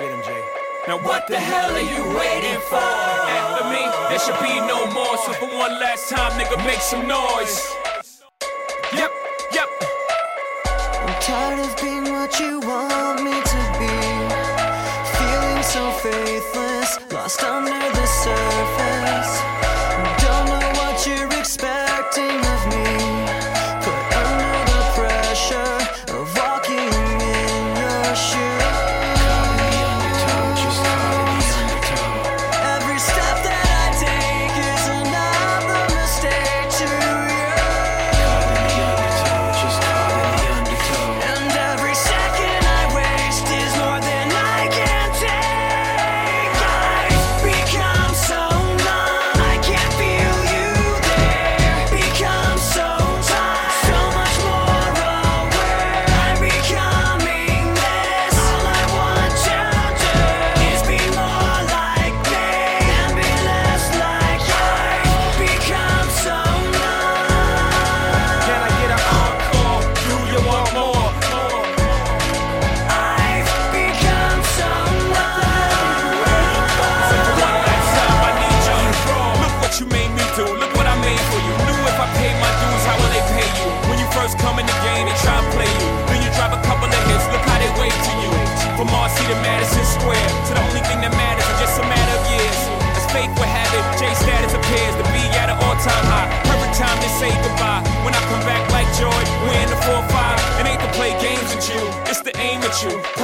Get him, Jay. Now what the hell are you waiting for? After me, there should be no more. So for one last time, nigga, make some noise. Yep, yep. I'm tired of being what you want.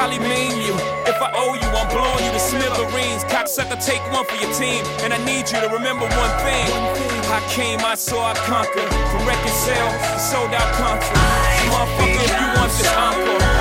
probably mean you. If I owe you, I'm blowing you to smithereens. Cocksucker, take one for your team. And I need you to remember one thing. I came, I saw, I conquered. From record sale, sold out country. Motherfucker, if you want this encore.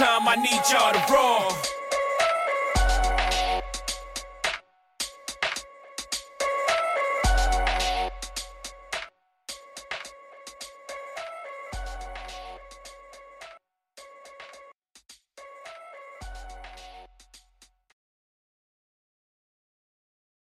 time I need y'all to roar.